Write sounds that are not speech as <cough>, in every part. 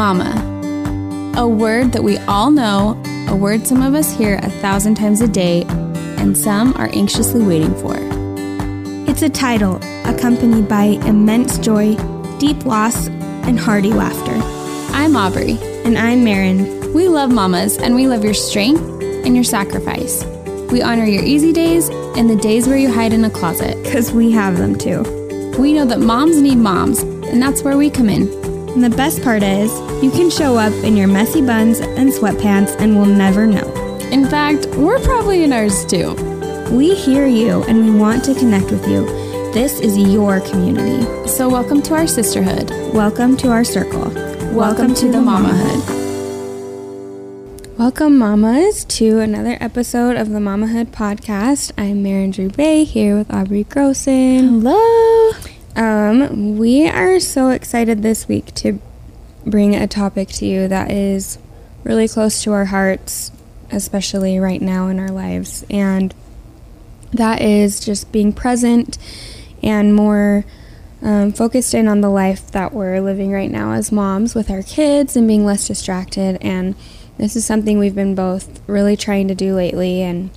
Mama. A word that we all know, a word some of us hear a thousand times a day, and some are anxiously waiting for. It's a title accompanied by immense joy, deep loss, and hearty laughter. I'm Aubrey. And I'm Marin. We love mamas, and we love your strength and your sacrifice. We honor your easy days and the days where you hide in a closet. Because we have them too. We know that moms need moms, and that's where we come in. And the best part is, you can show up in your messy buns and sweatpants and we'll never know. In fact, we're probably in ours too. We hear you and we want to connect with you. This is your community. So, welcome to our sisterhood. Welcome to our circle. Welcome, welcome to, to, the mamahood. Welcome, mamas, to another episode of the Mamahood podcast. I'm Marin Drew Bay here with Aubrey Grossen. Hello. Um, we are so excited this week to bring a topic to you that is really close to our hearts, especially right now in our lives. And that is just being present and more um, focused in on the life that we're living right now as moms with our kids and being less distracted. And this is something we've been both really trying to do lately. And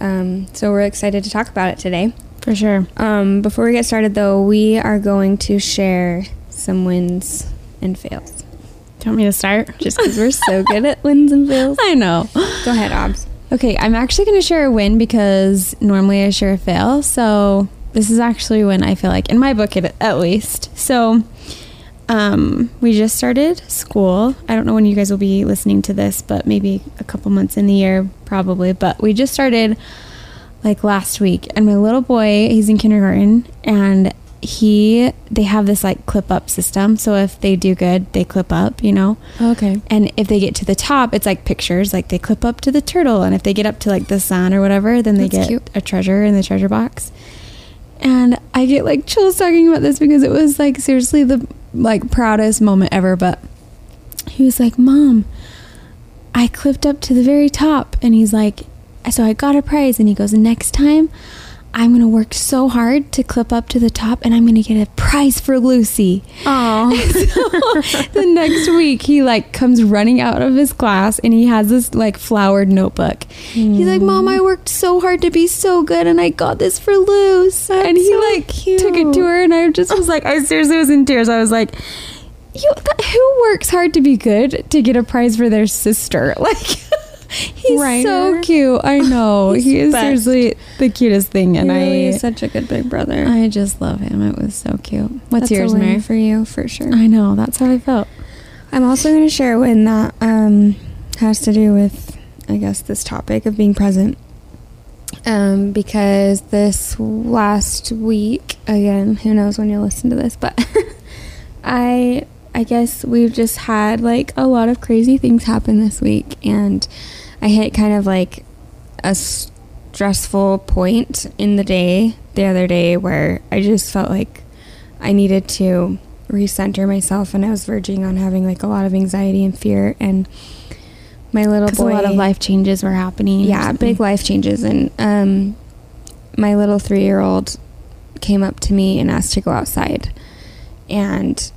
um, so we're excited to talk about it today. For sure. Um, before we get started, though, we are going to share some wins and fails. Do you want me to start? Just because we're so <laughs> good at wins and fails. I know. Go ahead, Obs. Okay, I'm actually going to share a win because normally I share a fail. So this is actually when I feel like, in my book at, at least. So um, we just started school. I don't know when you guys will be listening to this, but maybe a couple months in the year, probably. But we just started like last week. And my little boy he's in kindergarten and he they have this like clip up system. So if they do good they clip up you know? Okay. And if they get to the top it's like pictures. Like they clip up to the turtle. And if they get up to like the sun or whatever then they That's get cute. a treasure in the treasure box. And i get like chills talking about this because it was like seriously the like proudest moment ever. But he was like mom i clipped up to the very top. And he's like so I got a prize. And he goes, next time I'm going to work so hard to clip up to the top and I'm going to get a prize for Lucy. Oh. <laughs> so <laughs> the next week he like comes running out of his class and he has this like flowered notebook. Mm. He's like, "Mom, I worked so hard to be so good and I got this for Luce." That's and he so like cute. took it to her and I just was like, I seriously was in tears. I was like, you, who works hard to be good to get a prize for their sister? <laughs> Like He's Reiner. so cute. I know. <laughs> he is best. seriously the cutest thing, and really I such a good big brother. I just love him. It was so cute. What's that's yours, Mary? For you, for sure. I know. That's how I felt. I'm also going to share one that um, has to do with, I guess, this topic of being present. Um, because this last week, again, who knows when you'll listen to this, but <laughs> I I guess we've just had like a lot of crazy things happen this week and I hit kind of like a stressful point in the day the other day where I just felt like I needed to recenter myself and I was verging on having like a lot of anxiety and fear and my little boy a lot of life changes were happening yeah big life changes and um my little three-year-old came up to me and asked to go outside and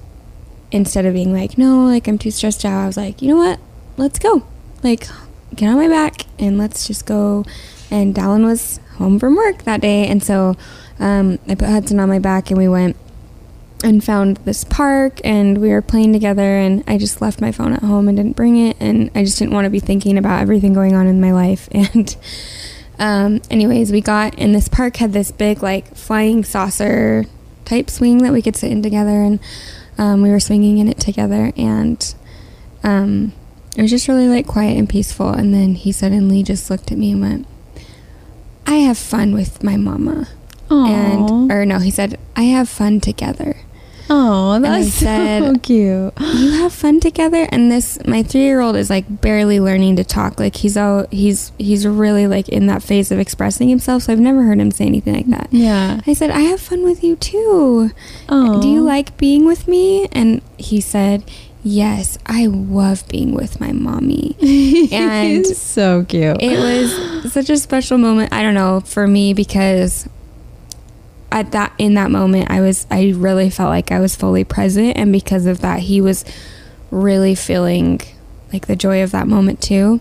instead of being like no like i'm too stressed out i was like you know what? Let's go. Like get on my back and let's just go. And Dallin was home from work that day, and so um, I put Hudson on my back and we went and found this park and we were playing together and I just left my phone at home and didn't bring it and I just didn't want to be thinking about everything going on in my life. <laughs> And um, anyways we got in this park had this big like flying saucer type swing that we could sit in together and um, we were swinging in it together and um, it was just really like quiet and peaceful. And then he suddenly just looked at me and went, I have fun with my mama. Aww. And, or no, he said, I have fun together. Oh, that's <laughs> said, so cute. You have fun together, and this my three year old is like barely learning to talk. Like he's all he's he's really like in that phase of expressing himself. So I've never heard him say anything like that. Yeah. I said I have fun with you too. Oh. Do you like being with me? And he said, Yes, I love being with my mommy. <laughs> And so cute. It was such a special moment, I don't know, for me because at that in that moment I was I really felt like I was fully present and because of that he was really feeling like the joy of that moment too.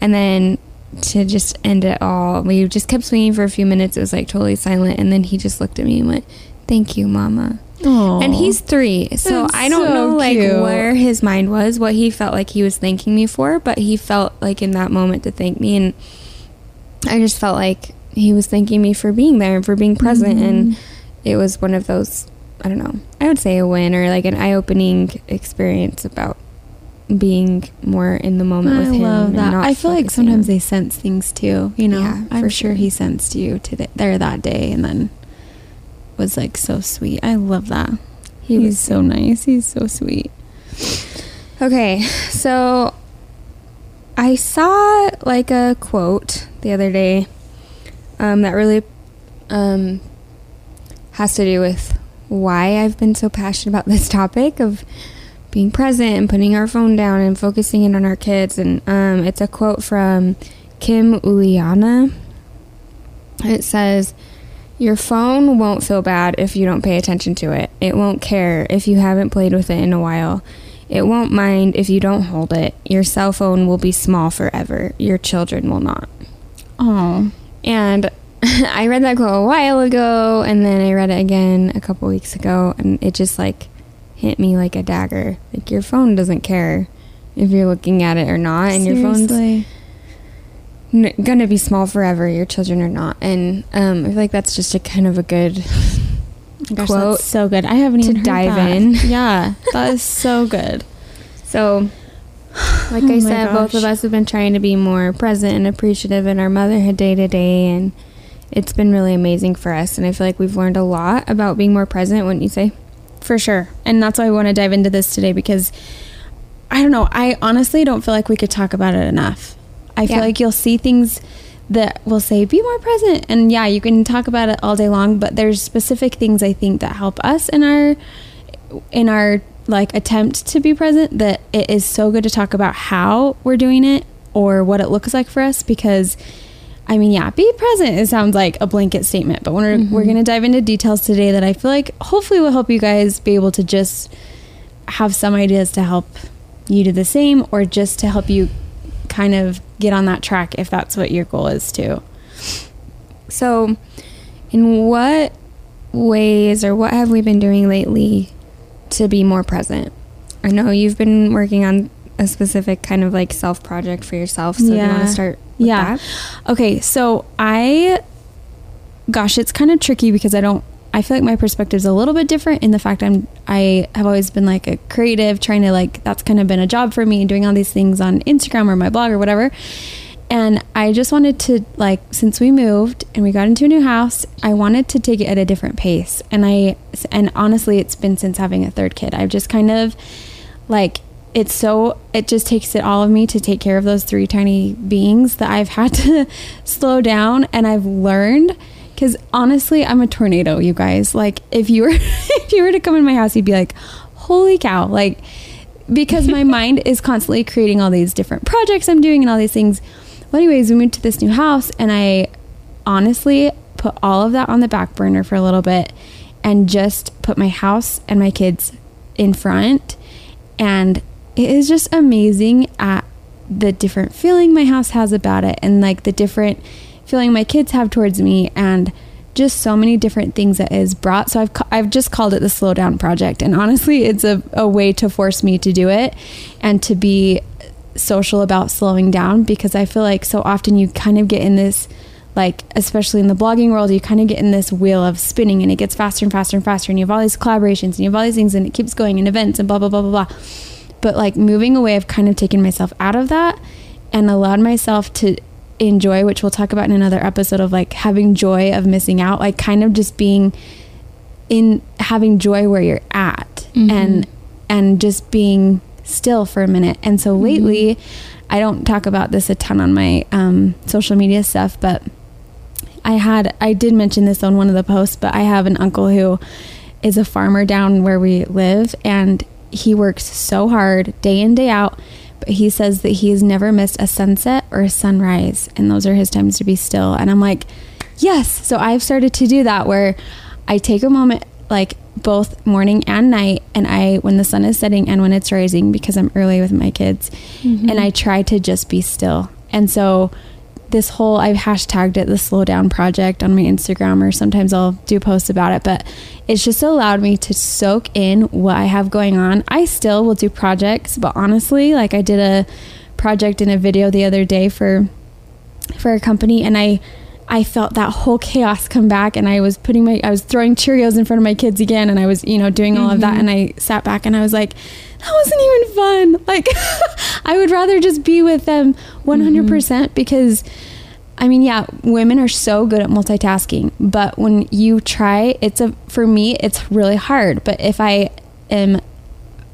And then to just end it all, we just kept swinging for a few minutes. It was like totally silent. And then he just looked at me and went, Thank you, Mama. Aww. And he's three, so That's I don't so know like cute. where his mind was, what he felt like he was thanking me for, but he felt like in that moment to thank me, and I just felt like he was thanking me for being there and for being present, and Mhm. it was one of those I don't know, I would say a win or like an eye-opening experience about being more in the moment I with him. I love and that. not I feel like sometimes they sense things too. You know, Yeah, I'm for sure sure. he sensed you today there that day, and then was like so sweet. I love that. He He's was so nice. He's so sweet. Okay, so I saw like a quote the other day um, that really um, has to do with why I've been so passionate about this <laughs> topic of being present and putting our phone down and focusing in on our kids. And um, it's a quote from Kim Uliana. It says, Your phone won't feel bad if you don't pay attention to it. It won't care if you haven't played with it in a while. It won't mind if you don't hold it. Your cell phone will be small forever. Your children will not. Oh, And <laughs> I read that quote a while ago, and then I read it again a couple weeks ago, and it just like hit me like a dagger. Like your phone doesn't care if you're looking at it or not, and your phone's n- gonna be small forever. Your children are not, and um, I feel like that's just a kind of a good <laughs> Gosh, quote. that's so good. I haven't to even heard dive that. in. Yeah, that is so <laughs> good. So, like <laughs> Oh I said, both of us have been trying to be more present and appreciative in our motherhood day to day, and it's been really amazing for us. And I feel like we've learned a lot about being more present, wouldn't you say? For sure. And that's why I want to dive into this today because I don't know. I honestly don't feel like we could talk about it enough. I feel Yeah. like you'll see things that will say, be more present. And yeah, you can talk about it all day long, but there's specific things I think that help us in our, in our like attempt to be present that it is so good to talk about how we're doing it or what it looks like for us because I mean, yeah, be present. It sounds like a blanket statement, but we're Mhm. we're going to dive into details today that I feel like hopefully will help you guys be able to just have some ideas to help you do the same, or just to help you kind of get on that track if that's what your goal is too. So, in what ways or what have we been doing lately to be more present? I know you've been working on a specific kind of like self project for yourself. So, do you want to start Yeah. that? Okay, so I, gosh, it's kind of tricky because I don't. I feel like my perspective is a little bit different in the fact I'm. I have always been like a creative, trying to like that's kind of been a job for me, doing all these things on Instagram or my blog or whatever. And I just wanted to like since we moved and we got into a new house, I wanted to take it at a different pace. And I and honestly, it's been since having a third kid. I've just kind of like it's so it just takes it all of me to take care of those three tiny beings that I've had to <laughs> slow down and I've learned cuz honestly I'm a tornado you guys like if you were <laughs> if you were to come in my house you'd be like holy cow like because my <laughs> mind is constantly creating all these different projects I'm doing and all these things well anyways we moved to this new house and I honestly put all of that on the back burner for a little bit and just put my house and my kids in front. And it is just amazing at the different feeling my house has about it and like the different feeling my kids have towards me and just so many different things that is brought. So I've, I've just called it the slow down project and honestly it's a, a way to force me to do it and to be social about slowing down because I feel like so often you kind of get in this like especially in the blogging world you kind of get in this wheel of spinning and it gets faster and faster and faster and you have all these collaborations and you have all these things and it keeps going and events and blah blah blah blah blah but like moving away i've kind of taken myself out of that and allowed myself to enjoy which we'll talk about in another episode of like having joy of missing out like kind of just being in having joy where you're at Mhm. and and just being still for a minute. And so lately i don't talk about this a ton on my um, social media stuff but i had i did mention this on one of the posts but i have an uncle who is a farmer down where we live and he works so hard day in day out but he says that he has never missed a sunset or a sunrise and those are his times to be still. And i'm like yes. So i've started to do that where i take a moment like both morning and night and I when the sun is setting and when it's rising because I'm early with my kids Mhm. and I try to just be still. And so this whole I've hashtagged it the slow down project on my Instagram or sometimes I'll do posts about it, but it's just allowed me to soak in what I have going on. I still will do projects, but honestly, like I did a project in a video the other day for for a company and I I felt that whole chaos come back and I was putting my I was throwing Cheerios in front of my kids again and I was, you know, doing all of that and mm-hmm. I sat back and I was like, that wasn't even fun. <laughs> Like <laughs> I would rather just be with them 100% mm-hmm. because I mean, yeah, women are so good at multitasking, but when you try, it's a for me, it's really hard. But if I am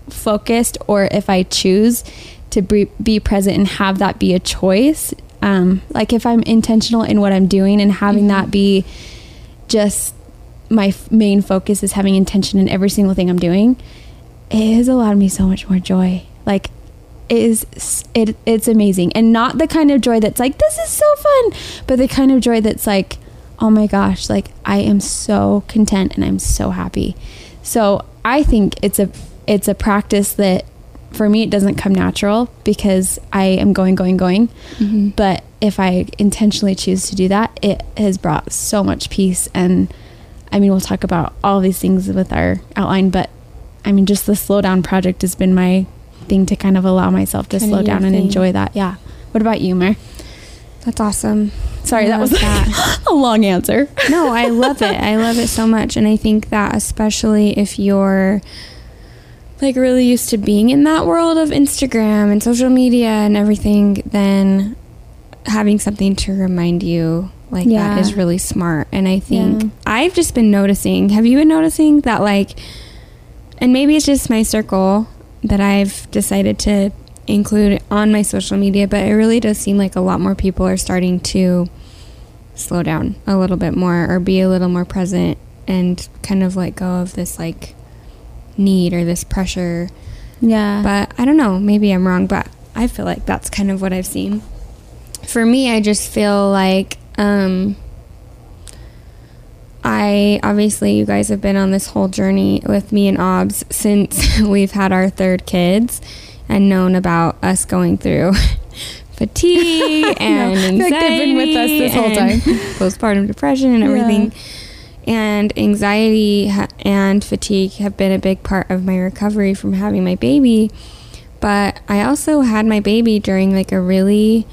focused or if I choose to be, be present and have that be a choice, um, like if I'm intentional in what I'm doing and having Mhm. that be just my f- main focus is having intention in every single thing I'm doing, it has allowed me so much more joy. Like it is it it's amazing and not the kind of joy that's like this is so fun, but the kind of joy that's like oh my gosh, like I am so content and I'm so happy. So I think it's a it's a practice that for me it doesn't come natural because I am going going going. Mhm. But if I intentionally choose to do that, it has brought so much peace. And I mean, we'll talk about all these things with our outline, but I mean, just the slow down project has been my thing to kind of allow myself to Kinda slow down and thing. enjoy that. Yeah. What about you, Mer? That's awesome. Sorry, that was <laughs> that. a long answer. no, I love it. I love it so much. And I think that especially if you're like really used to being in that world of Instagram and social media and everything, then having something to remind you like Yeah. that is really smart. And I think Yeah. I've just been noticing, have you been noticing that like and maybe it's just my circle that I've decided to include on my social media, but it really does seem like a lot more people are starting to slow down a little bit more or be a little more present and kind of let go of this like need or this pressure. Yeah. But I don't know, maybe I'm wrong, but I feel like that's kind of what I've seen. For me, I just feel like um I obviously you guys have been on this whole journey with me and Obs since <laughs> we've had our third kids and known about us going through <laughs> fatigue <laughs> and anxiety like they've been with us this whole time. postpartum depression and Yeah. And anxiety and fatigue have been a big part of my recovery from having my baby. But I also had my baby during like a really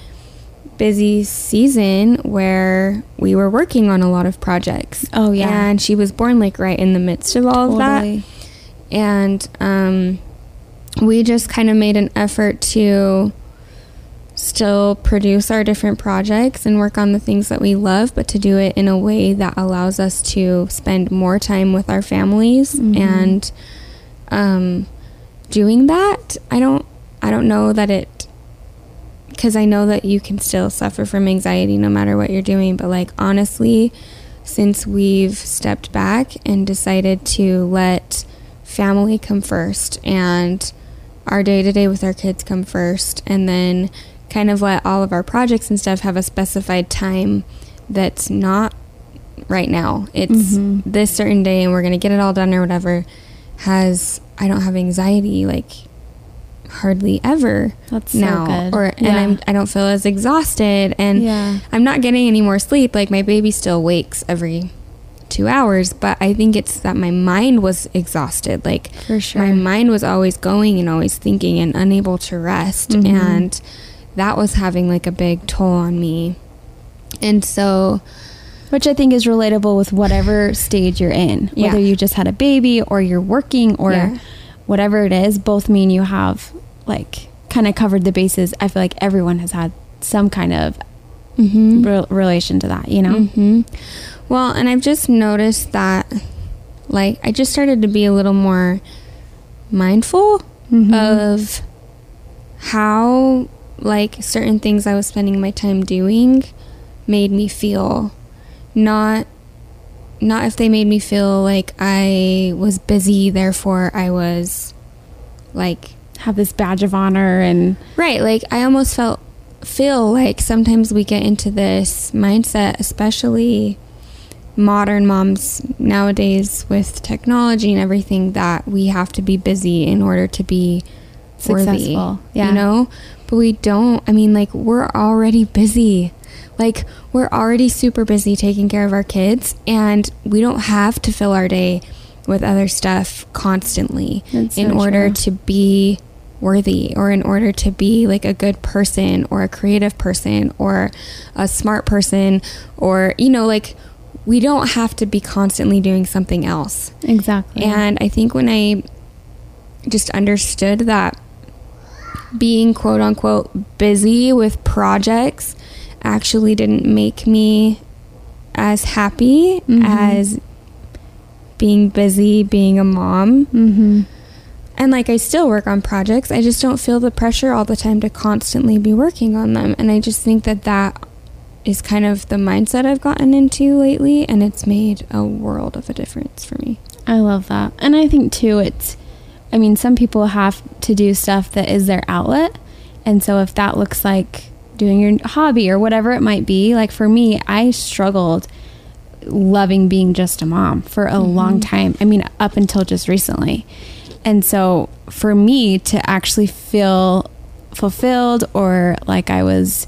busy season where we were working on a lot of projects. Oh, yeah. And she was born like right in the midst of all of that and um, we just kind of made an effort to still produce our different projects and work on the things that we love, but to do it in a way that allows us to spend more time with our families Mhm. and um, doing that. I don't. I don't know that it because I know that you can still suffer from anxiety no matter what you're doing. But like honestly, since we've stepped back and decided to let family come first and our day to day with our kids come first, and then kind of let all of our projects and stuff have a specified time that's not right now. It's Mhm. this certain day, and we're gonna get it all done or whatever. Has I don't have anxiety like hardly ever That's so now, good. or and Yeah. I'm I don't feel as exhausted, and Yeah. I'm not getting any more sleep. Like my baby still wakes every two hours, but I think it's that my mind was exhausted. Like For sure. my mind was always going and always thinking and unable to rest, Mhm. and that was having like a big toll on me. And so, Which I think is relatable with whatever stage you're in. Yeah. Whether you just had a baby or you're working or Yeah. whatever it is, both mean you have like kind of covered the bases. I feel like everyone has had some kind of Mhm. re- relation to that, you know? hmm Well, and I've just noticed that, like, I just started to be a little more mindful Mhm. of how, like, certain things I was spending my time doing made me feel. Not, not if they made me feel like I was busy, therefore I was, like, have this badge of honor and Right, like I almost felt feel like sometimes we get into this mindset, especially modern moms nowadays with technology and everything that we have to be busy in order to be successful. Worthy, yeah. You know? But we don't. I mean, like, we're already busy. Like, we're already super busy taking care of our kids, and we don't have to fill our day with other stuff constantly That's in so order true. to be worthy or in order to be like a good person or a creative person or a smart person or, you know, like, we don't have to be constantly doing something else. Exactly. And I think when I just understood that being quote unquote busy with projects actually didn't make me as happy mm-hmm. as being busy being a mom. Mm-hmm. And like I still work on projects, I just don't feel the pressure all the time to constantly be working on them. And I just think that that is kind of the mindset I've gotten into lately, and it's made a world of a difference for me. I love that. And I think too, it's I mean, some people have to do stuff that is their outlet. And so if that looks like doing your hobby or whatever it might be, like for me, I struggled loving being just a mom for a mm-hmm. long time. I mean, up until just recently. And so for me to actually feel fulfilled or like I was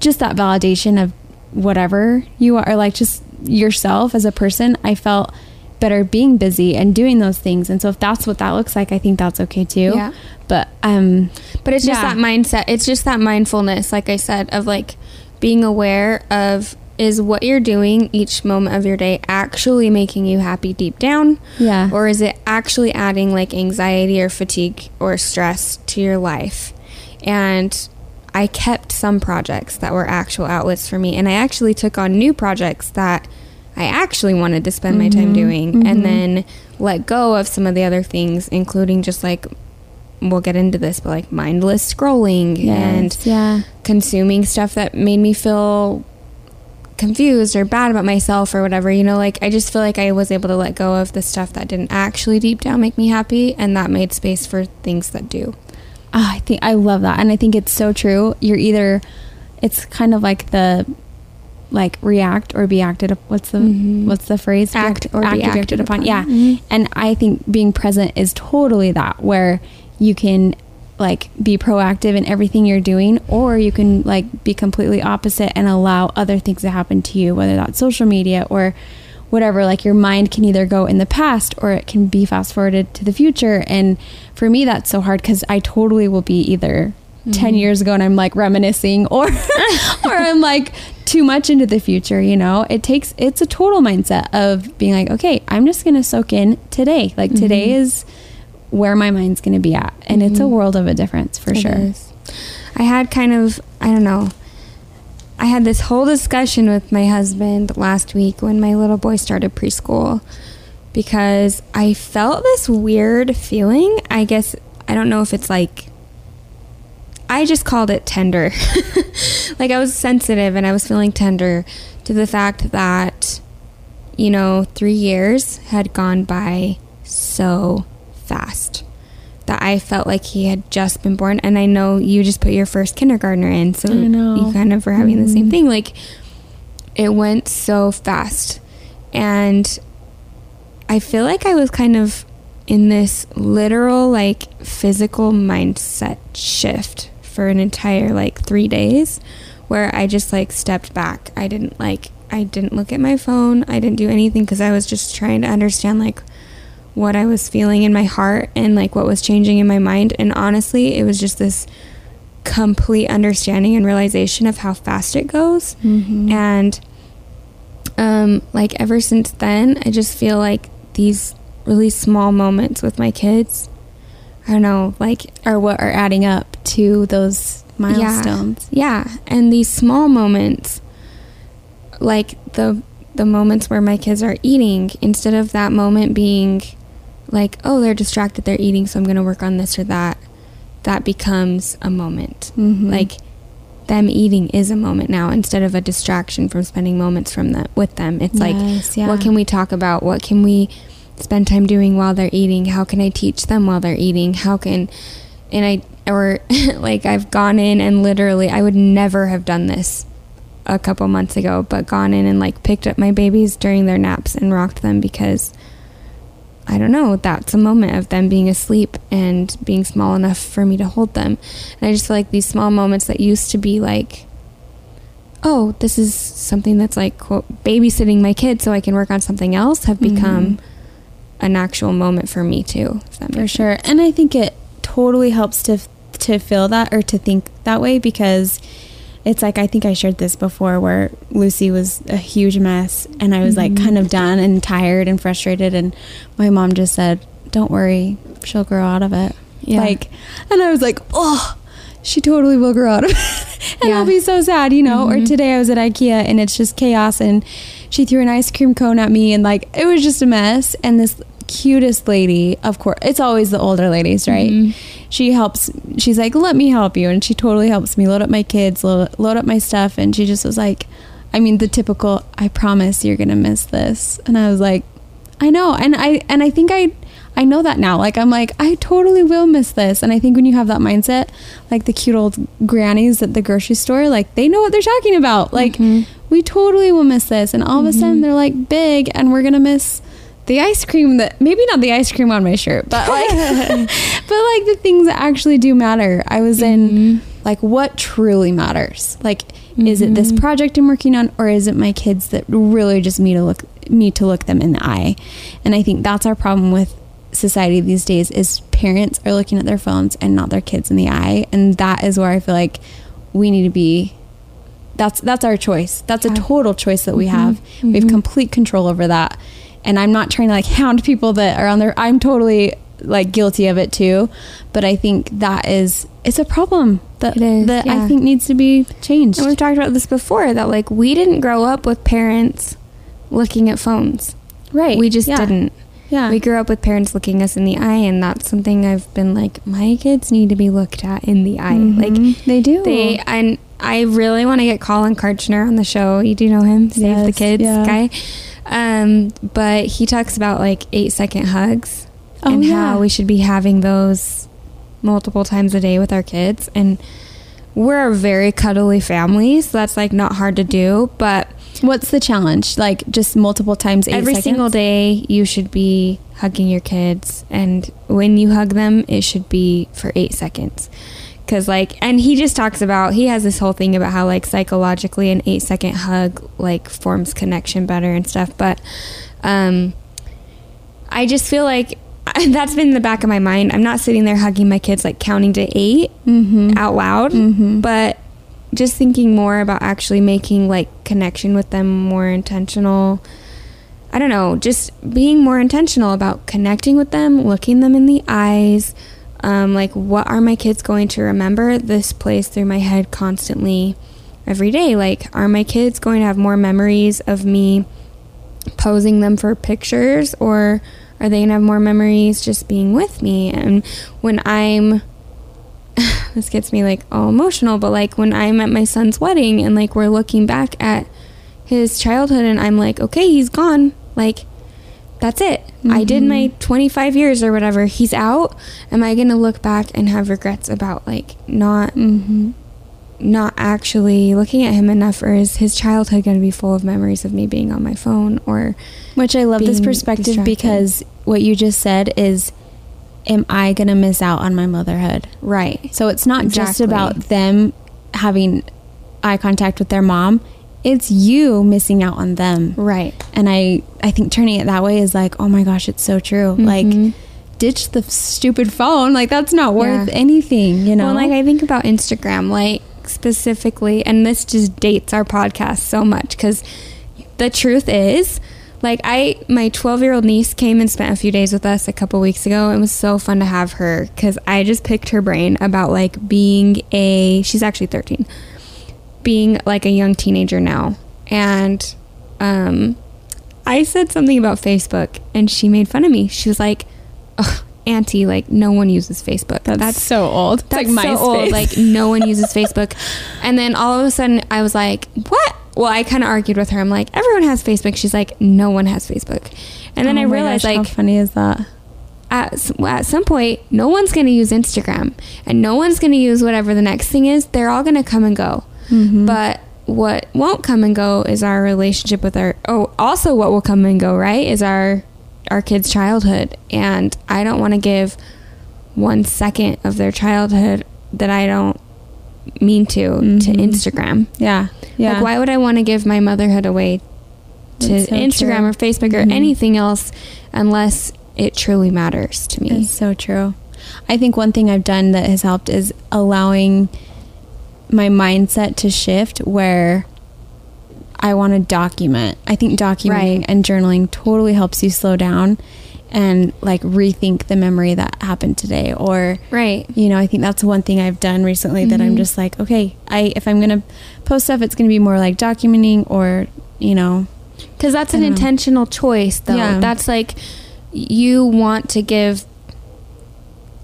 just that validation of whatever you are, like just yourself as a person, I felt better being busy and doing those things. And so if that's what that looks like, I think that's okay too. Yeah. But um but it's just yeah. that mindset. It's just that mindfulness like I said of like being aware of is what you're doing each moment of your day actually making you happy deep down? Yeah. Or is it actually adding like anxiety or fatigue or stress to your life? And I kept some projects that were actual outlets for me and I actually took on new projects that I actually wanted to spend mm-hmm. my time mm-hmm. doing mm-hmm. and then let go of some of the other things, including just like we'll get into this, but like mindless scrolling yes, and yeah. consuming stuff that made me feel confused or bad about myself or whatever. You know, like I just feel like I was able to let go of the stuff that didn't actually deep down make me happy, and that made space for things that do. Oh, I think I love that, and I think it's so true. You're either, it's kind of like the like react or be acted what's the mm-hmm. what's the phrase act or act be acted, acted upon, upon. yeah mm-hmm. and i think being present is totally that where you can like be proactive in everything you're doing or you can like be completely opposite and allow other things to happen to you whether that's social media or whatever like your mind can either go in the past or it can be fast forwarded to the future and for me that's so hard because i totally will be either mm-hmm. 10 years ago and i'm like reminiscing or <laughs> or i'm like too much into the future, you know? It takes it's a total mindset of being like, okay, I'm just going to soak in today. Like mm-hmm. today is where my mind's going to be at. And mm-hmm. it's a mm-hmm. world of a difference for it sure. Is. I had kind of, I don't know. I had this whole discussion with my husband last week when my little boy started preschool because I felt this weird feeling. I guess I don't know if it's like I just called it tender. <laughs> like I was sensitive and I was feeling tender to the fact that, you know, three years had gone by so fast that I felt like he had just been born. And I know you just put your first kindergartner in, so you kind of were having mm-hmm. the same mm-hmm. thing. Like it went so fast. And I feel like I was kind of in this literal, like physical mindset shift for an entire like three days where I just like stepped back. I didn't like, I didn't look at my phone. I didn't do anything because I was just trying to understand like what I was feeling in my heart and like what was changing in my mind. And honestly, it was just this complete understanding and realization of how fast it goes. Mm-hmm. And um, like ever since then, I just feel like these really small moments with my kids I don't know, like are what are adding up to those milestones. Yeah. yeah. And these small moments like the the moments where my kids are eating instead of that moment being like, oh, they're distracted, they're eating, so I'm going to work on this or that. That becomes a moment. Mm-hmm. Like them eating is a moment now instead of a distraction from spending moments from them with them. It's yes, like yeah. what can we talk about? What can we spend time doing while they're eating? How can I teach them while they're eating? How can, and I, or <laughs> like I've gone in and literally, I would never have done this a couple months ago, but gone in and like picked up my babies during their naps and rocked them because I don't know, that's a moment of them being asleep and being small enough for me to hold them. And I just feel like these small moments that used to be like, oh, this is something that's like, quote, babysitting my kids so I can work on something else have become mm-hmm. an actual moment for me too. for sure. Sense. And I think it totally helps to, to feel that or to think that way because it's like I think I shared this before where Lucy was a huge mess and I was mm-hmm. like kind of done and tired and frustrated and my mom just said, "Don't worry, she'll grow out of it." Yeah. Like and I was like, "Oh, she totally will grow out of it." <laughs> and yeah. I'll be so sad, you know. Mm-hmm. Or today I was at IKEA and it's just chaos and she threw an ice cream cone at me and like it was just a mess and this cutest lady, of course, it's always the older ladies, right? Mm-hmm. She helps, she's like, let me help you. And she totally helps me load up my kids, load, load up my stuff. And she just was like, I mean, the typical, I promise you're going to miss this. And I was like, I know. And I, and I think I, I know that now. Like, I'm like, I totally will miss this. And I think when you have that mindset, like the cute old grannies at the grocery store, like they know what they're talking about. Like, mm-hmm. we totally will miss this. And all of a sudden mm-hmm. they're like big and we're going to miss the ice cream that maybe not the ice cream on my shirt, but like <laughs> but like the things that actually do matter. I was in mm-hmm. like what truly matters. Like mm-hmm. is it this mm-hmm. project I'm working on or is it my kids that really just me to look me to look them in the eye? And I think that's our problem with society these days is parents are looking at their phones and not their kids in the eye and that is where I feel like we need to be that's that's our choice. That's a total choice that we mm-hmm. have. We have mm-hmm. complete control over that and I'm not trying to like hound people that are on there. I'm totally like guilty of it too, but I think that is it's a problem that that yeah. I think needs to be changed. And we've talked about this before that like we didn't grow up with parents looking at phones. Right. We just yeah. didn't. Yeah. We grew up with parents looking us in the eye and that's something I've been like my kids need to be looked at in the eye. Mm-hmm. Like they do. They and I really want to get Collin Kartchner on the show. You do know him, Save yes, the Kids yeah. guy. Um, but he talks about like eight second hugs oh, and yeah. how we should be having those multiple times a day with our kids. And we're a very cuddly family, so that's like not hard to do. But what's the challenge? Like just multiple times every seconds? single day, you should be hugging your kids, and when you hug them, it should be for eight seconds because like and he just talks about he has this whole thing about how like psychologically an eight second hug like forms connection better and stuff but um i just feel like <laughs> that's been in the back of my mind i'm not sitting there hugging my kids like counting to 8 mm-hmm. out loud mm-hmm. but just thinking more about actually making like connection with them more intentional i don't know just being more intentional about connecting with them looking them in the eyes um, like, what are my kids going to remember? This place through my head constantly every day. Like, are my kids going to have more memories of me posing them for pictures, or are they going to have more memories just being with me? And when I'm <sighs> this gets me like all emotional, but like when I'm at my son's wedding and like we're looking back at his childhood and I'm like, okay, he's gone. Like, that's it. Mm-hmm. I did my mm-hmm. 25 years or whatever. He's out. Am I going to look back and have regrets about like not mm-hmm. not actually looking at him enough or is his childhood going to be full of memories of me being on my phone or which I love this perspective distracted. because what you just said is am I going to miss out on my motherhood? Right. So it's not exactly. just about them having eye contact with their mom it's you missing out on them. Right. And I I think turning it that way is like, "Oh my gosh, it's so true." Mm-hmm. Like ditch the stupid phone. Like that's not worth yeah. anything, you know. Well, like I think about Instagram like specifically and this just dates our podcast so much cuz the truth is like I my 12-year-old niece came and spent a few days with us a couple weeks ago. It was so fun to have her cuz I just picked her brain about like being a she's actually 13 being like a young teenager now. And um, I said something about Facebook and she made fun of me. She was like, Auntie, like no one uses Facebook. That's, that's so old. That's like so old. Like no one uses Facebook. <laughs> And then all of a sudden I was like, what? Well, I kind of argued with her. I'm like, everyone has Facebook. She's like, no one has Facebook. And then oh I realized, gosh, like, how funny is that? At, at some point, no one's going to use Instagram and no one's going to use whatever the next thing is. They're all going to come and go. Mm-hmm. But what won't come and go is our relationship with our oh also what will come and go right is our our kids childhood and i don't want to give one second of their childhood that i don't mean to mm-hmm. to instagram yeah yeah like why would i want to give my motherhood away to so instagram true. or facebook or mm-hmm. anything else unless it truly matters to me it's so true i think one thing i've done that has helped is allowing my mindset to shift where I want to document. I think documenting right. and journaling totally helps you slow down and like rethink the memory that happened today or right you know i think that's one thing i've done recently mm-hmm. that i'm mm-hmm. just like okay i if i'm gonna post stuff it's gonna be more like documenting or you know because that's an intentional choice though yeah. that's like you want to give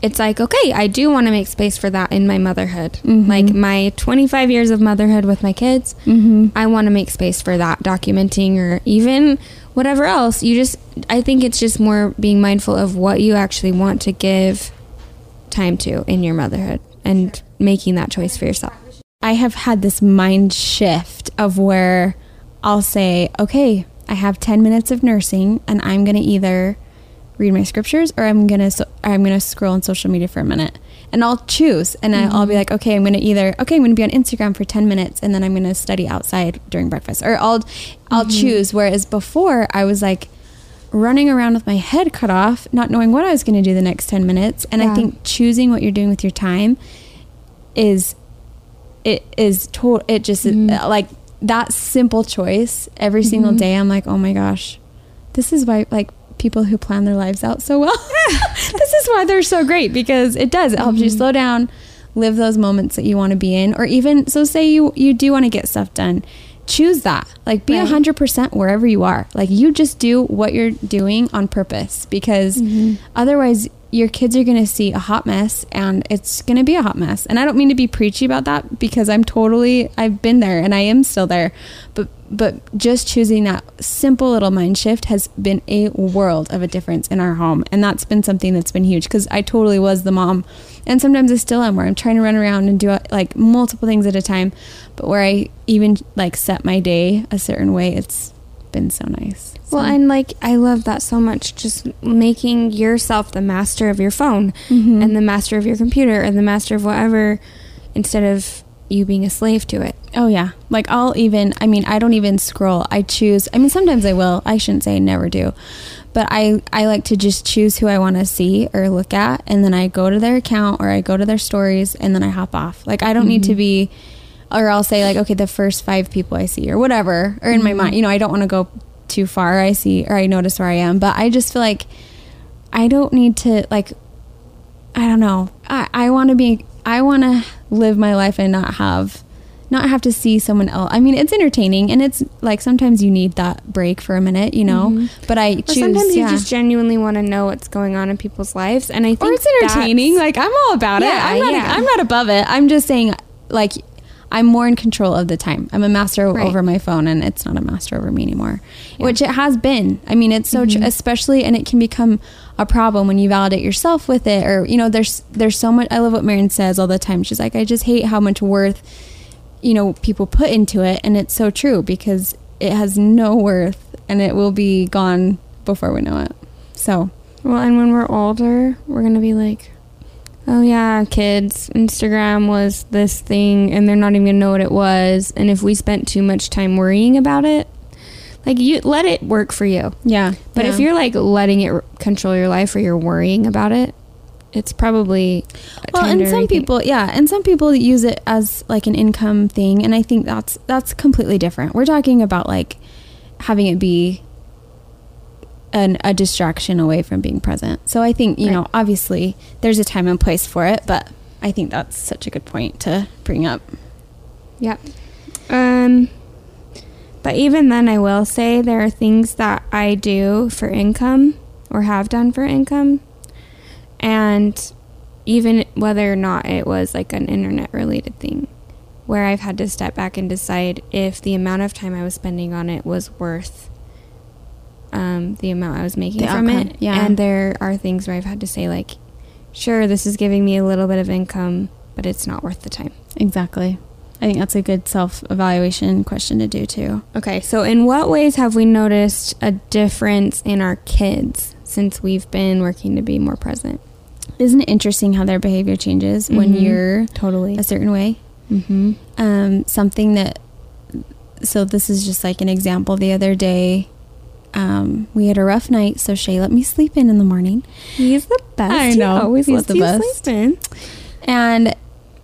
it's like okay i do want to make space for that in my motherhood mm-hmm. like my 25 years of motherhood with my kids mm-hmm. i want to make space for that documenting or even whatever else you just i think it's just more being mindful of what you actually want to give time to in your motherhood and making that choice for yourself i have had this mind shift of where i'll say okay i have 10 minutes of nursing and i'm going to either read my scriptures or I'm gonna so, I'm gonna scroll on social media for a minute and I'll choose and mm-hmm. I'll be like okay I'm gonna either okay I'm gonna be on Instagram for 10 minutes and then I'm gonna study outside during breakfast or I'll I'll mm-hmm. choose whereas before I was like running around with my head cut off not knowing what I was gonna do the next 10 minutes and yeah. I think choosing what you're doing with your time is it is total it just mm-hmm. like that simple choice every single mm-hmm. day I'm like oh my gosh this is why like people who plan their lives out so well. <laughs> <laughs> this is why they're so great because it does. It helps mm-hmm. you slow down, live those moments that you want to be in, or even so. Say you you do want to get stuff done, choose that. Like be a hundred percent wherever you are. Like you just do what you're doing on purpose because mm-hmm. otherwise your kids are going to see a hot mess and it's going to be a hot mess. And I don't mean to be preachy about that because I'm totally I've been there and I am still there. But but just choosing that simple little mind shift has been a world of a difference in our home and that's been something that's been huge because i totally was the mom and sometimes i still am where i'm trying to run around and do uh, like multiple things at a time but where i even like set my day a certain way it's been so nice so. well and like i love that so much just making yourself the master of your phone mm-hmm. and the master of your computer and the master of whatever instead of you being a slave to it. Oh yeah. Like I'll even I mean I don't even scroll. I choose I mean sometimes I will. I shouldn't say I never do. But I I like to just choose who I want to see or look at and then I go to their account or I go to their stories and then I hop off. Like I don't mm-hmm. need to mm-hmm. be or I'll say like okay the first 5 people I see or whatever or in mm-hmm. my mind. You know, I don't want to go too far. I see or I notice where I am, but I just feel like I don't need to like I don't know. I I want to be I want to live my life and not have not have to see someone else. I mean, it's entertaining and it's like sometimes you need that break for a minute, you know. Mm-hmm. But I choose. Sometimes yeah. you just genuinely want to know what's going on in people's lives, and I think or it's entertaining. Like I'm all about yeah, it. I'm not. Yeah. I'm not above it. I'm just saying, like I'm more in control of the time. I'm a master right. over my phone, and it's not a master over me anymore, yeah. which it has been. I mean, it's so mm-hmm. tr- especially, and it can become a problem when you validate yourself with it or you know there's there's so much i love what Marin says all the time she's like i just hate how much worth you know people put into it and it's so true because it has no worth and it will be gone before we know it so well and when we're older we're gonna be like oh yeah kids instagram was this thing and they're not even gonna know what it was and if we spent too much time worrying about it like you let it work for you. Yeah. But yeah. if you're like letting it control your life or you're worrying about it, it's probably well and some people yeah and some people use it as like an income thing and i think that's that's completely different we're talking about like having it be an, a distraction away from being present so i think you right. know obviously there's a time and place for it but i think that's such a good point to bring up yeah um but even then, I will say there are things that I do for income or have done for income. And even whether or not it was like an internet related thing, where I've had to step back and decide if the amount of time I was spending on it was worth um, the amount I was making the from outcome. it. Yeah. And there are things where I've had to say, like, sure, this is giving me a little bit of income, but it's not worth the time. Exactly. I think that's a good self evaluation question to do too. Okay, so in what ways have we noticed a difference in our kids since we've been working to be more present? Isn't it interesting how their behavior changes when Mhm. you're Totally. a certain way? Mm-hmm. Um, something that, so this is just like an example. The other day, um, we had a rough night, so Shay let me sleep in in the morning. He's the best. I He know. always He's lets the best. sleep in. And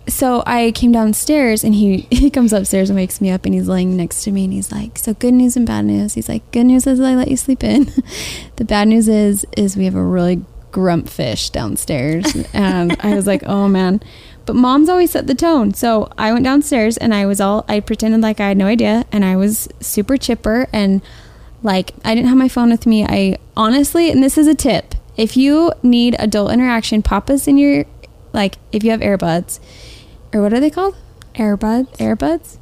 so I came downstairs and he, <laughs> he comes upstairs and wakes me up and he's laying next to me and he's like, So good news and bad news. He's like, Good news is I let you sleep in. <laughs> the bad news is is we have a really grump fish downstairs. <laughs> and I was like, Oh man. But mom's always set the tone. So I went downstairs and I was all I pretended like I had no idea and I was super chipper and like I didn't have my phone with me. I honestly, and this is a tip. If you need adult interaction, pop us in your like if you have earbuds or what are they called? Airbuds, Airbuds?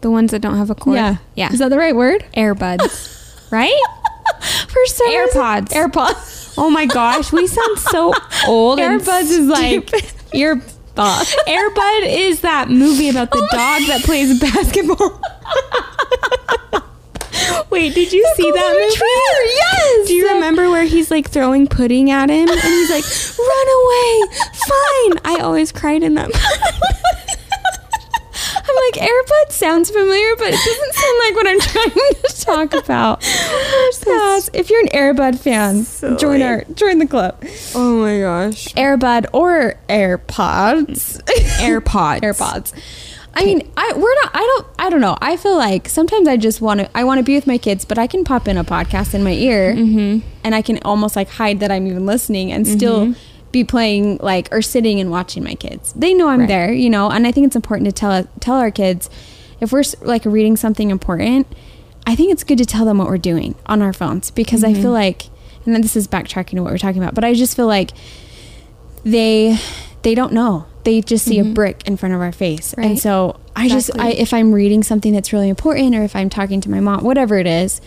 the ones that don't have a cord. Yeah. yeah. Is that the right word? Airbuds, <laughs> right? For some reason- AirPods. AirPods. Oh my gosh, we sound so old. Airbuds is like ear. <laughs> Airbud is that movie about the <laughs> dog that plays basketball. <laughs> Wait, did you see that movie? Yes. Do you remember where he's like throwing pudding at him and he's like, "Run away, fine." I always cried in that. <laughs> I'm like AirPods sounds familiar, but it doesn't sound like what I'm trying to talk about. That's- if you're an Airbud fan, join our join the club. oh my gosh. Airbud or AirPods. AirPods. <laughs> AirPods. I mean, I we're not. I don't. I don't know. I feel like sometimes I just want to. I want to be with my kids, but I can pop in a podcast in my ear, Mm-hmm. and I can almost like hide that I'm even listening, and still be playing like or sitting and watching my kids. They know I'm Right. there, you know. And I think it's important to tell tell our kids if we're like reading something important. I think it's good to tell them what we're doing on our phones because I feel like, and then this is backtracking to what we're talking about, but I just feel like they they don't know they just see a mm-hmm. brick in front of our face and Right. so i just, I, if i'm reading something that's really important or if i'm talking to my mom whatever it is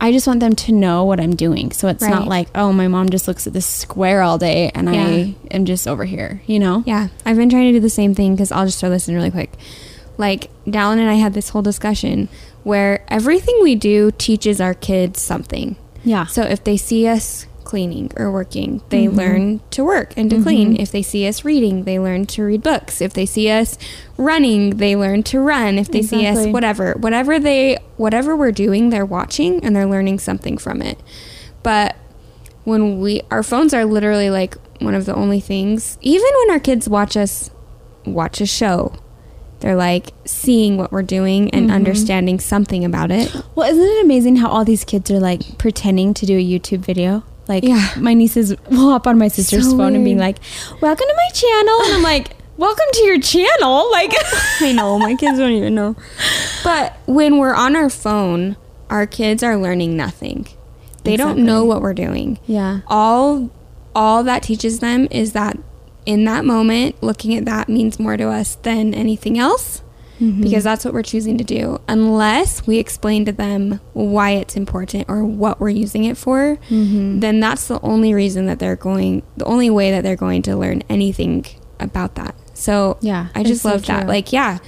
i just want them to know what i'm doing so it's not like oh my mom just looks at this square all day and Yeah. i am just over here you know Yeah, I've been trying to do the same thing because I'll just throw this in really quick. Like, Dallin and I had this whole discussion where everything we do teaches our kids something. yeah So if they see us cleaning or working, they Mhm. learn to work and to clean. Mhm. If they see us reading, they learn to read books. If they see us running, they learn to run. If they see us whatever, whatever they whatever we're doing, they're watching and they're learning something from it. But when we our phones are literally like one of the only things even when our kids watch us watch a show they're like seeing what we're doing and Mhm. understanding something about it well isn't it amazing how all these kids are like pretending to do a youtube video like Yeah. my nieces will hop on my sister's So phone and being like welcome to my channel and i'm like <laughs> welcome to your channel like <laughs> I know my kids don't even know. But when we're on our phone, our kids are learning nothing. They don't know what we're doing. yeah All all that teaches them is that in that moment, looking at that means more to us than anything else Mm-hmm. because that's what we're choosing to do. Unless we explain to them why it's important or what we're using it for, Mhm. then that's the only reason that they're going the only way that they're going to learn anything about that. So Yeah, I just so love that. Like, yeah,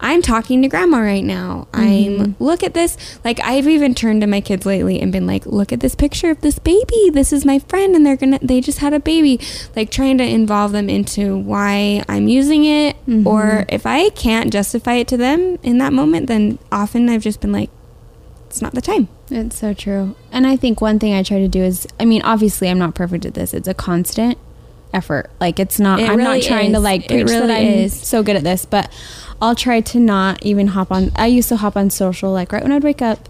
I'm talking to grandma right now. Mhm. I'm look at this. Like I've even turned to my kids lately and been like, look at this picture of this baby. This is my friend and they're gonna they just had a baby. Like trying to involve them into why I'm using it. Mhm. Or if I can't justify it to them in that moment, then often I've just been like, it's not the time. It's so true. And I think one thing I try to do is I mean, obviously I'm not perfect at this. It's a constant effort. Like it's not It I'm really not trying to is. like It preach that I'm is. so good at this, but I'll try to not even hop on I used to hop on social like right when I'd wake up.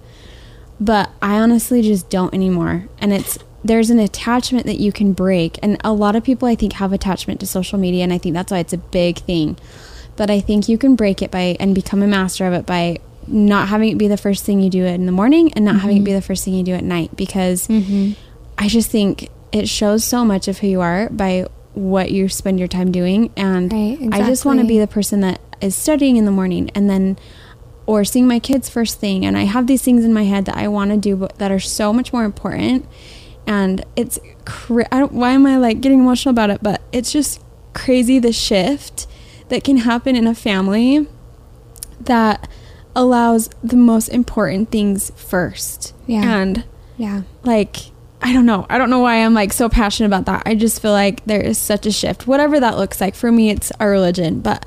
But I honestly just don't anymore. And it's there's an attachment that you can break. And a lot of people I think have attachment to social media and I think that's why it's a big thing. But I think you can break it by and become a master of it by not having it be the first thing you do in the morning and not having it be the first thing you do at night because Mm-hmm. I just think it shows so much of who you are by what you spend your time doing and Right, I just want to be the person that is studying in the morning and then or seeing my kids first thing and I have these things in my head that I want to do but that are so much more important and it's cra- I don't, why am I like getting emotional about it but it's just crazy the shift that can happen in a family that allows the most important things first. Yeah. And Yeah. like I don't know. I don't know why I'm like so passionate about that. I just feel like there is such a shift. Whatever that looks like. For me it's our religion, but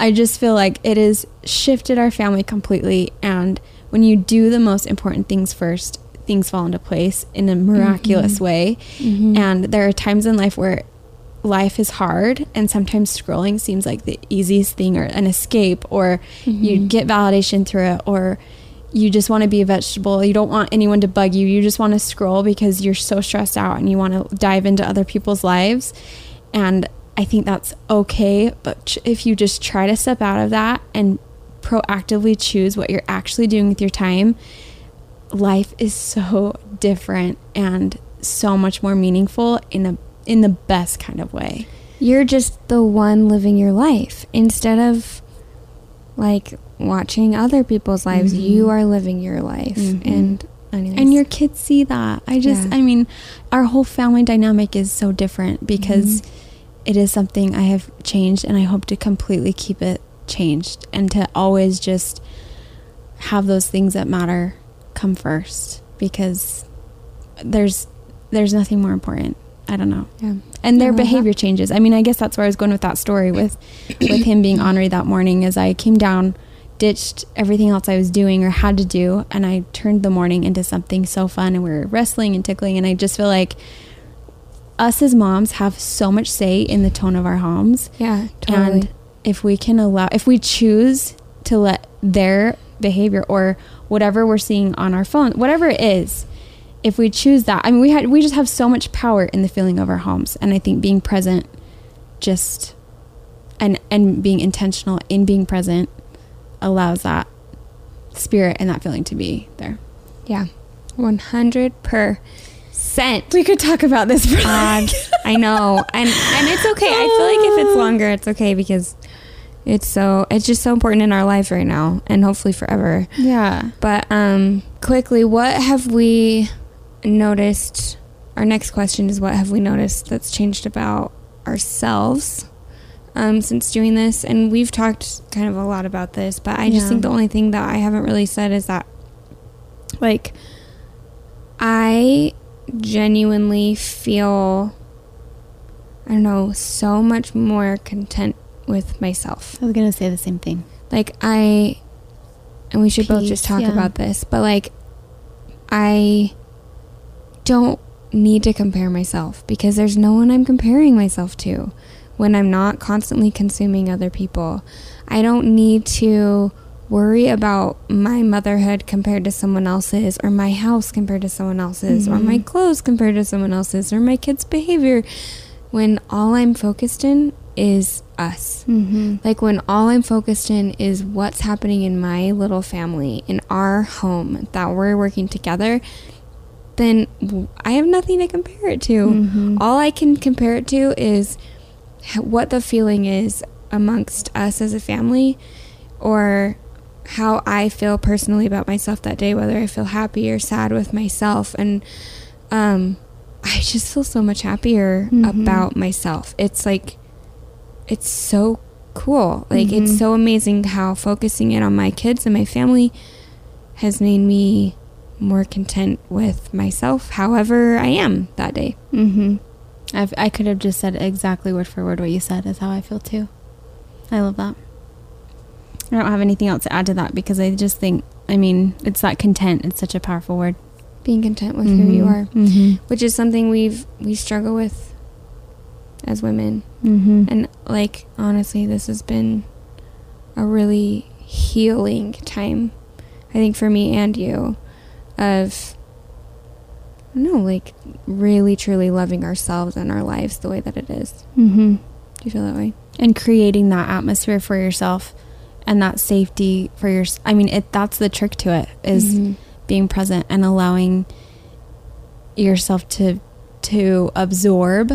I just feel like it has shifted our family completely and when you do the most important things first, things fall into place in a miraculous Mhm. way. Mhm. And there are times in life where life is hard and sometimes scrolling seems like the easiest thing or an escape or you Mhm. get validation through it or you just want to be a vegetable. You don't want anyone to bug you. You just want to scroll because you're so stressed out and you want to dive into other people's lives. And I think that's okay, but if you just try to step out of that and proactively choose what you're actually doing with your time, life is so different and so much more meaningful in a in the best kind of way. you're just the one living your life instead of like watching other people's lives Mhm. you are living your life Mhm. and anyways. And your kids see that. I just Yeah. I mean, our whole family dynamic is so different because Mhm. it is something I have changed and I hope to completely keep it changed and to always just have those things that matter come first because there's there's nothing more important. I don't know. yeah. and their behavior that. changes. I mean, I guess that's where I was going with that story with with him being <coughs> ornery that morning. As I came down, ditched everything else I was doing or had to do, and I turned the morning into something so fun. And we were wrestling and tickling, and I just feel like us as moms have so much say in the tone of our homes. yeah totally And if we can allow, if we choose to let their behavior or whatever we're seeing on our phone, whatever it is, if we choose that, I mean, we had we just have so much power in the feeling of our homes, and I think being present, just, and and being intentional in being present, allows that spirit and that feeling to be there. yeah 100 per cent We could talk about this for God, I know, and and it's okay. I feel like if it's <laughs> longer, it's okay because it's so it's just so important in our life right now, and hopefully forever. yeah. But um, quickly, what have we noticed? Our next question is, what have we noticed that's changed about ourselves um, since doing this? And we've talked kind of a lot about this, but I just Yeah. think the only thing that I haven't really said is that, like, I genuinely feel, I don't know, so much more content with myself. I was gonna say the same thing. Like, I, and we should both just talk yeah. about this, but like, I don't need to compare myself because there's no one I'm comparing myself to when I'm not constantly consuming other people. I don't need to worry about my motherhood compared to someone else's or my house compared to someone else's or my Mhm. clothes compared to someone else's or my kids' behavior when all I'm focused in is us. Mm-hmm. Like when all I'm focused in is what's happening in my little family, in our home, that we're working together, then I have nothing to compare it to. Mhm. All I can compare it to is what the feeling is amongst us as a family or how I feel personally about myself that day, whether I feel happy or sad with myself. And um, I just feel so much happier Mhm. about myself. It's like, it's so cool. Like, Mhm. it's so amazing how focusing in on my kids and my family has made me more content with myself, however I am that day. Mm-hmm. I've, I could have just said exactly word for word what you said is how I feel too. I love that. I don't have anything else to add to that because I just think, I mean, it's that content. It's such a powerful word. Being content with who you are, Mm-hmm. which is something we've we struggle with as women. Mm-hmm. And like honestly, this has been a really healing time. I think for me and you of Know, like really truly loving ourselves and our lives the way that it is. Mm-hmm. Do you feel that way? and creating that atmosphere for yourself and that safety for your I mean it that's the trick to it is Mhm. being present and allowing yourself to to absorb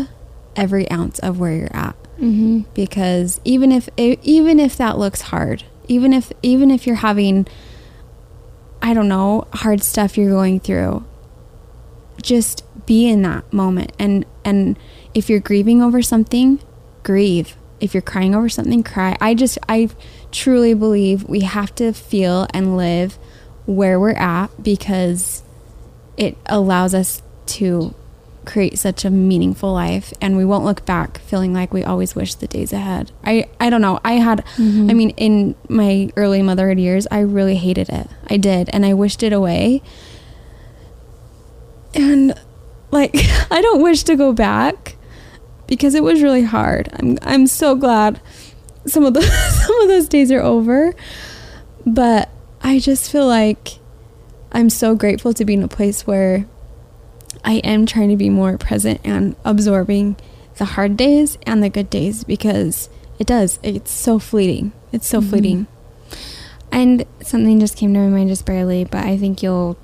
every ounce of where you're at Mhm. because even if even if that looks hard even if even if you're having I don't know hard stuff you're going through just be in that moment and and if you're grieving over something grieve if you're crying over something, cry. I just, I truly believe we have to feel and live where we're at because it allows us to create such a meaningful life and we won't look back feeling like we always wish the days ahead. I I don't know. I had mm-hmm. I mean in my early motherhood years, I really hated it. I did and I wished it away. And like <laughs> I don't wish to go back because it was really hard. I'm I'm so glad some of the <laughs> some of those days are over. But I just feel like I'm so grateful to be in a place where I am trying to be more present and absorbing the hard days and the good days because it does. It's so fleeting. It's so mm-hmm. fleeting. And something just came to my mind just barely, but I think you'll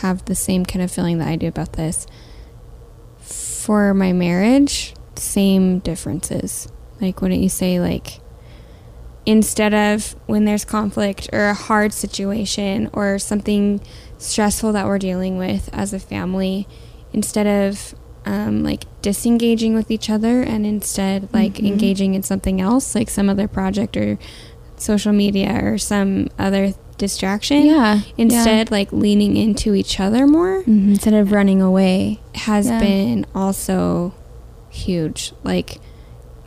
have the same kind of feeling that I do about this. For my marriage, same differences. Like, wouldn't you say, like, instead of when there's conflict or a hard situation or something stressful that we're dealing with as a family, instead of um, like disengaging with each other and instead like mm-hmm. engaging in something else, like some other project or social media or some other distraction. Yeah. Instead, yeah. like leaning into each other more mm-hmm. instead of running away has yeah. been also huge. Like,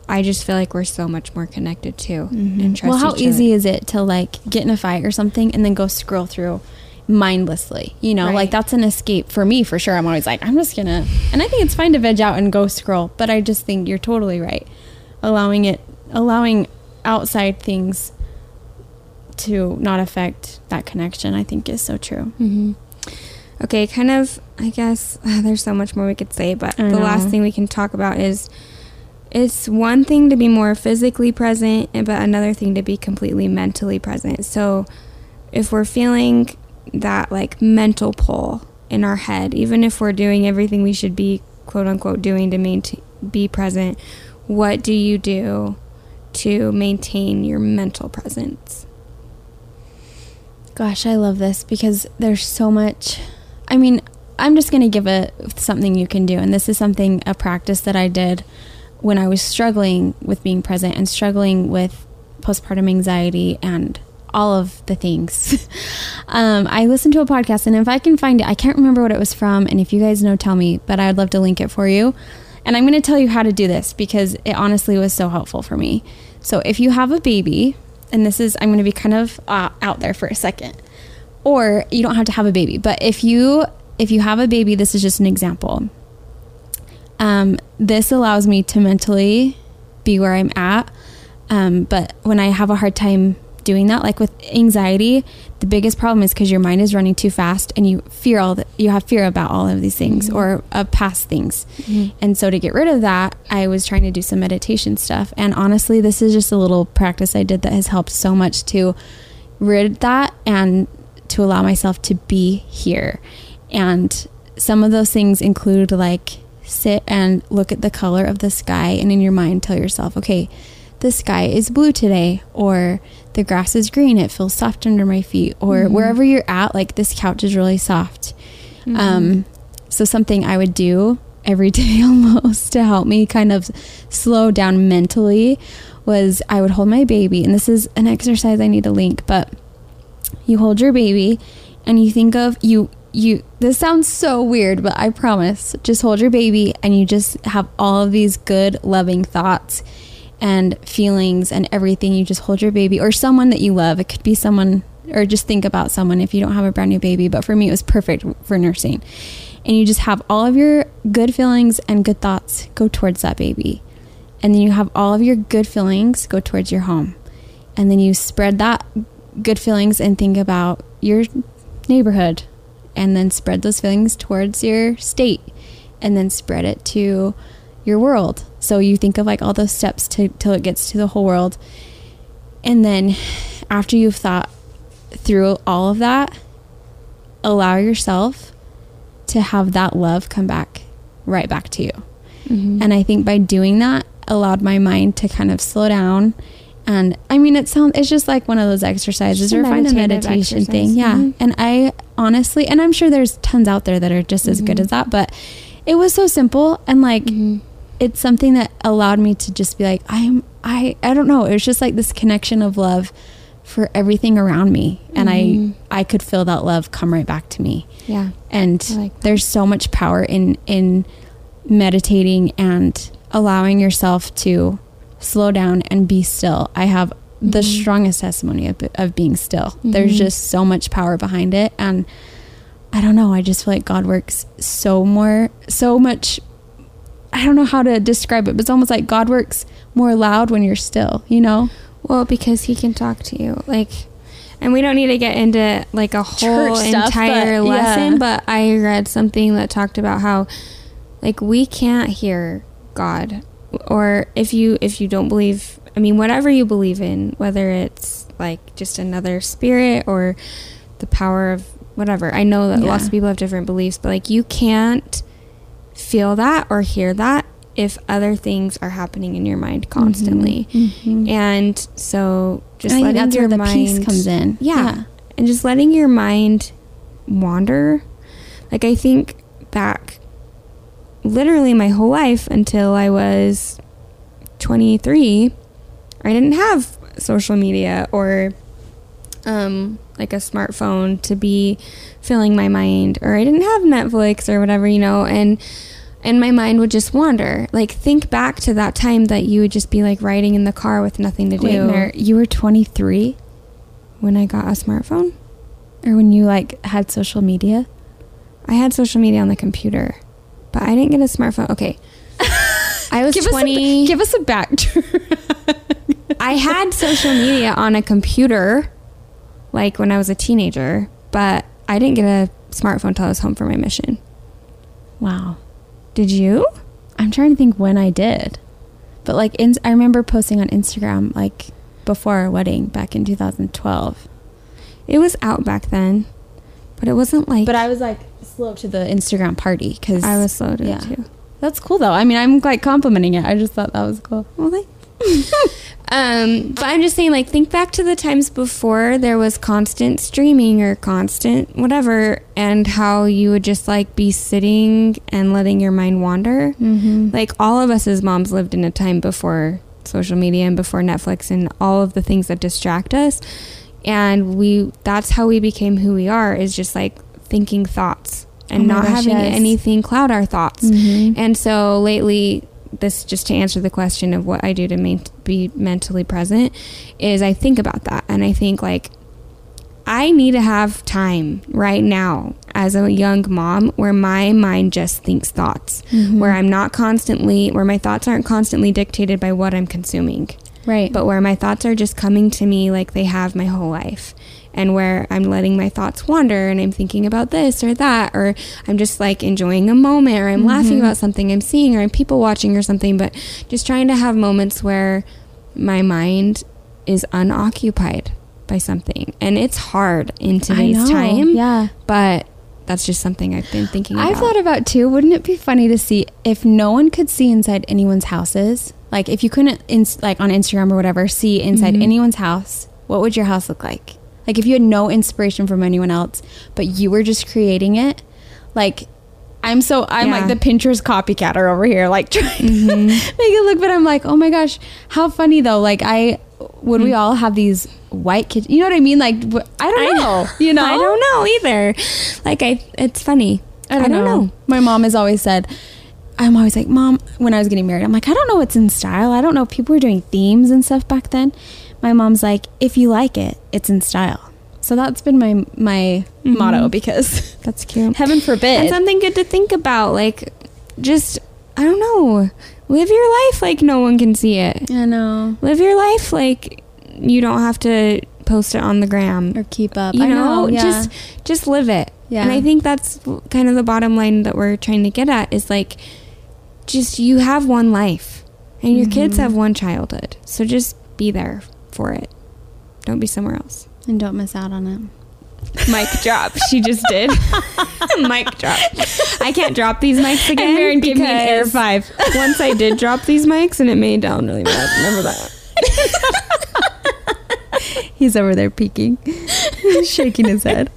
I just feel like we're so much more connected too. Mm-hmm. And trust well, how easy other. is it to like get in a fight or something and then go scroll through mindlessly? You know, right. like that's an escape for me for sure. I'm always like, I'm just gonna, and I think it's fine to veg out and go scroll, but I just think you're totally right. Allowing it, allowing outside things to not affect that connection, I think is so true. Mm-hmm. Okay, kind of, I guess uh, <sighs> there's so much more we could say, but the last thing we can talk about is it's one thing to be more physically present, but another thing to be completely mentally present. So if we're feeling that like mental pull in our head, even if we're doing everything we should be quote unquote doing to maintain be present, what do you do to maintain your mental presence? Gosh, I love this because there's so much. I mean, I'm just going to give it something you can do. And this is something, a practice that I did when I was struggling with being present and struggling with postpartum anxiety and all of the things. <laughs> um, I listened to a podcast, and if I can find it, I can't remember what it was from. And if you guys know, tell me, but I'd love to link it for you. And I'm going to tell you how to do this because it honestly was so helpful for me. So if you have a baby, and this is, I'm going to be kind of uh, out there for a second, or you don't have to have a baby, but if you if you have a baby, this is just an example. Um, this allows me to mentally be where I'm at. Um, but when I have a hard time doing that, like with anxiety, the biggest problem is because your mind is running too fast and you fear all that you have fear about all of these things mm-hmm. or uh, past things. Mm-hmm. And so to get rid of that, I was trying to do some meditation stuff. And honestly, this is just a little practice I did that has helped so much to rid that and to allow myself to be here. And some of those things include like sit and look at the color of the sky and in your mind tell yourself, okay, the sky is blue today, or the grass is green, it feels soft under my feet, or mm-hmm. wherever you're at, like this couch is really soft. Mm-hmm. Um, so, something I would do every <laughs> day almost to help me kind of slow down mentally was I would hold my baby, and this is an exercise I need to link, but you hold your baby and you think of you you this sounds so weird but i promise just hold your baby and you just have all of these good loving thoughts and feelings and everything you just hold your baby or someone that you love. It could be someone or just think about someone if you don't have a brand new baby but for me it was perfect for nursing. And you just have all of your good feelings and good thoughts go towards that baby. And then you have all of your good feelings go towards your home. And then you spread that good feelings and think about your neighborhood. And then spread those feelings towards your state. And then spread it to your world. So you think of like all those steps to, till it gets to the whole world. And then after you've thought through all of that, allow yourself to have that love come back right back to you. Mm-hmm. And I think by doing that, allowed my mind to kind of slow down and I mean, it sounds, it's just like one of those exercises or find a meditation exercise. thing. Yeah. Mm-hmm. And I honestly, and I'm sure there's tons out there that are just as mm-hmm. good as that, but it was so simple and like, mm-hmm. It's something that allowed me to just be like I'm I I don't know. It was just like this connection of love for everything around me and Mhm. I I could feel that love come right back to me. Yeah. And like there's so much power in in meditating and allowing yourself to slow down and be still. I have the Mhm. strongest testimony of, of being still. There's Mhm. just so much power behind it and I don't know, I just feel like God works so more so much I don't know how to describe it, but it's almost like God works more loud when you're still, you know? Well, because he can talk to you. Like, and we don't need to get into like a whole stuff, entire but, lesson, yeah. but I read something that talked about how like we can't hear God or if you if you don't believe I mean whatever you believe in, whether it's like just another spirit or the power of whatever. I know that Yeah. lots of people have different beliefs, but like you can't feel that or hear that if other things are happening in your mind constantly. Mhm. And so just I letting that's your where the mind peace comes in. Yeah. And just letting your mind wander. Like I think back literally my whole life until I was 23, I didn't have social media or um like a smartphone to be filling my mind or I didn't have Netflix or whatever, you know, and and my mind would just wander. Like think back to that time that you would just be like riding in the car with nothing to Wait, do Mary, you were 23 when I got a smartphone. or when you like had social media? I had social media on the computer, but I didn't get a smartphone. Okay. I was <laughs> Give us a- 20. give us a back. <laughs> I had social media on a computer like when I was a teenager, but I didn't get a smartphone until I was home for my mission. wow. Did you? I'm trying to think when I did. But like in, I remember posting on Instagram like before our wedding back in 2012. It was out back then, but it wasn't like But I was like slow to the Instagram party cuz I was slow to yeah. it too. That's cool though. I mean, I'm like complimenting it. I just thought that was cool. Well, thanks. Um, but I'm just saying, like, think back to the times before there was constant streaming or constant whatever, and how you would just like be sitting and letting your mind wander. Mm-hmm. Like, all of us as moms lived in a time before social media and before Netflix and all of the things that distract us. And we, that's how we became who we are, is just like thinking thoughts and Oh not gosh, having yes. anything cloud our thoughts. Mhm. And so lately, this just to answer the question of what I do to main, be mentally present is I think about that and I think like I need to have time right now as a young mom where my mind just thinks thoughts, Mhm. where I'm not constantly, where my thoughts aren't constantly dictated by what I'm consuming, right. but where my thoughts are just coming to me like they have my whole life. And where I'm letting my thoughts wander and I'm thinking about this or that, or I'm just like enjoying a moment, or I'm laughing Mhm. about something I'm seeing, or I'm people watching or something, but just trying to have moments where my mind is unoccupied by something. And it's hard in today's time, Yeah. but that's just something I've been thinking about. I've thought about too. Wouldn't it be funny to see if no one could see inside anyone's houses? Like if you couldn't, ins- like on Instagram or whatever, see inside Mhm. anyone's house, what would your house look like? Like if you had no inspiration from anyone else, but you were just creating it. Like I'm so I'm Yeah. like the Pinterest copycatter over here, like <laughs> trying Mhm. to make it look. But I'm like, oh my gosh, how funny though. Like I would we Mm. all have these white kids? You know what I mean? Like I don't know. You know, I don't know either. Like I, it's funny. I don't, know. My mom has always said, I'm always like, Mom, when I was getting married, I'm like, I don't know what's in style. I don't know if people were doing themes and stuff back then. My mom's like, if you like it, it's in style. So that's been my my Mhm. motto because <laughs> That's cute. heaven forbid. and something good to think about. Like, just I don't know. Live your life like no one can see it. I know. Live your life like you don't have to post it on the gram. Or keep up. You I know, know. Yeah. just just live it. Yeah. And I think that's kind of the bottom line that we're trying to get at is like just you have one life and your kids Mhm. have one childhood. So just be there for it. Don't be somewhere else. and don't miss out on it. Mic drop. <laughs> She just did. <laughs> mic drop. I can't drop these mics again. And Marin gave me an air five. <laughs> Once I did drop these mics and it made down really bad. Remember that? He's over there peeking, He's shaking his head.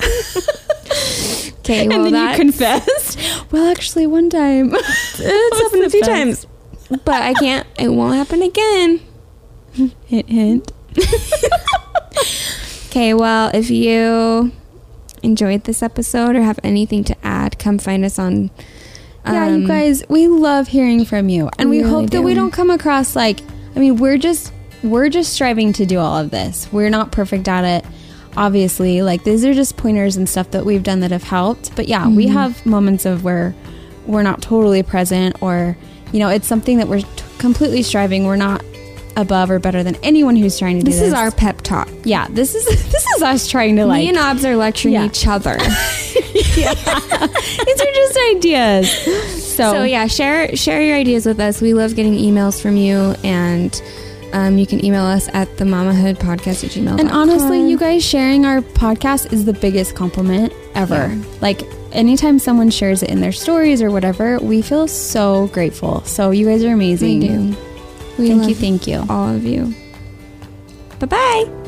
Okay, well and then you confessed. Well, actually, one time it's happened a few times. but I can't. It won't happen again. hint, hint. Okay, well, if you enjoyed this episode or have anything to add, come find us on. yeah, you um, guys, we love hearing from you, and we, We really hope that we do. don't come across like. I mean, we're just we're just striving to do all of this. We're not perfect at it, obviously. Like these are just pointers and stuff that we've done that have helped. But yeah, we Mhm. have moments of where we're not totally present, or you know, it's something that we're t- completely striving. We're not above or better than anyone who's trying to do This this. is our pep talk. yeah. This is <laughs> this is us trying to like. Me and Obs are lecturing Yeah. each other. <laughs> these are just ideas. So, So yeah, share share your ideas with us. We love getting emails from you, and um, you can email us at the mamahood podcast at gmail. And honestly, you guys sharing our podcast is the biggest compliment ever. Yeah. Like anytime someone shares it in their stories or whatever, we feel so grateful. So you guys are amazing. We Thank you, thank you. all of you. Bye bye.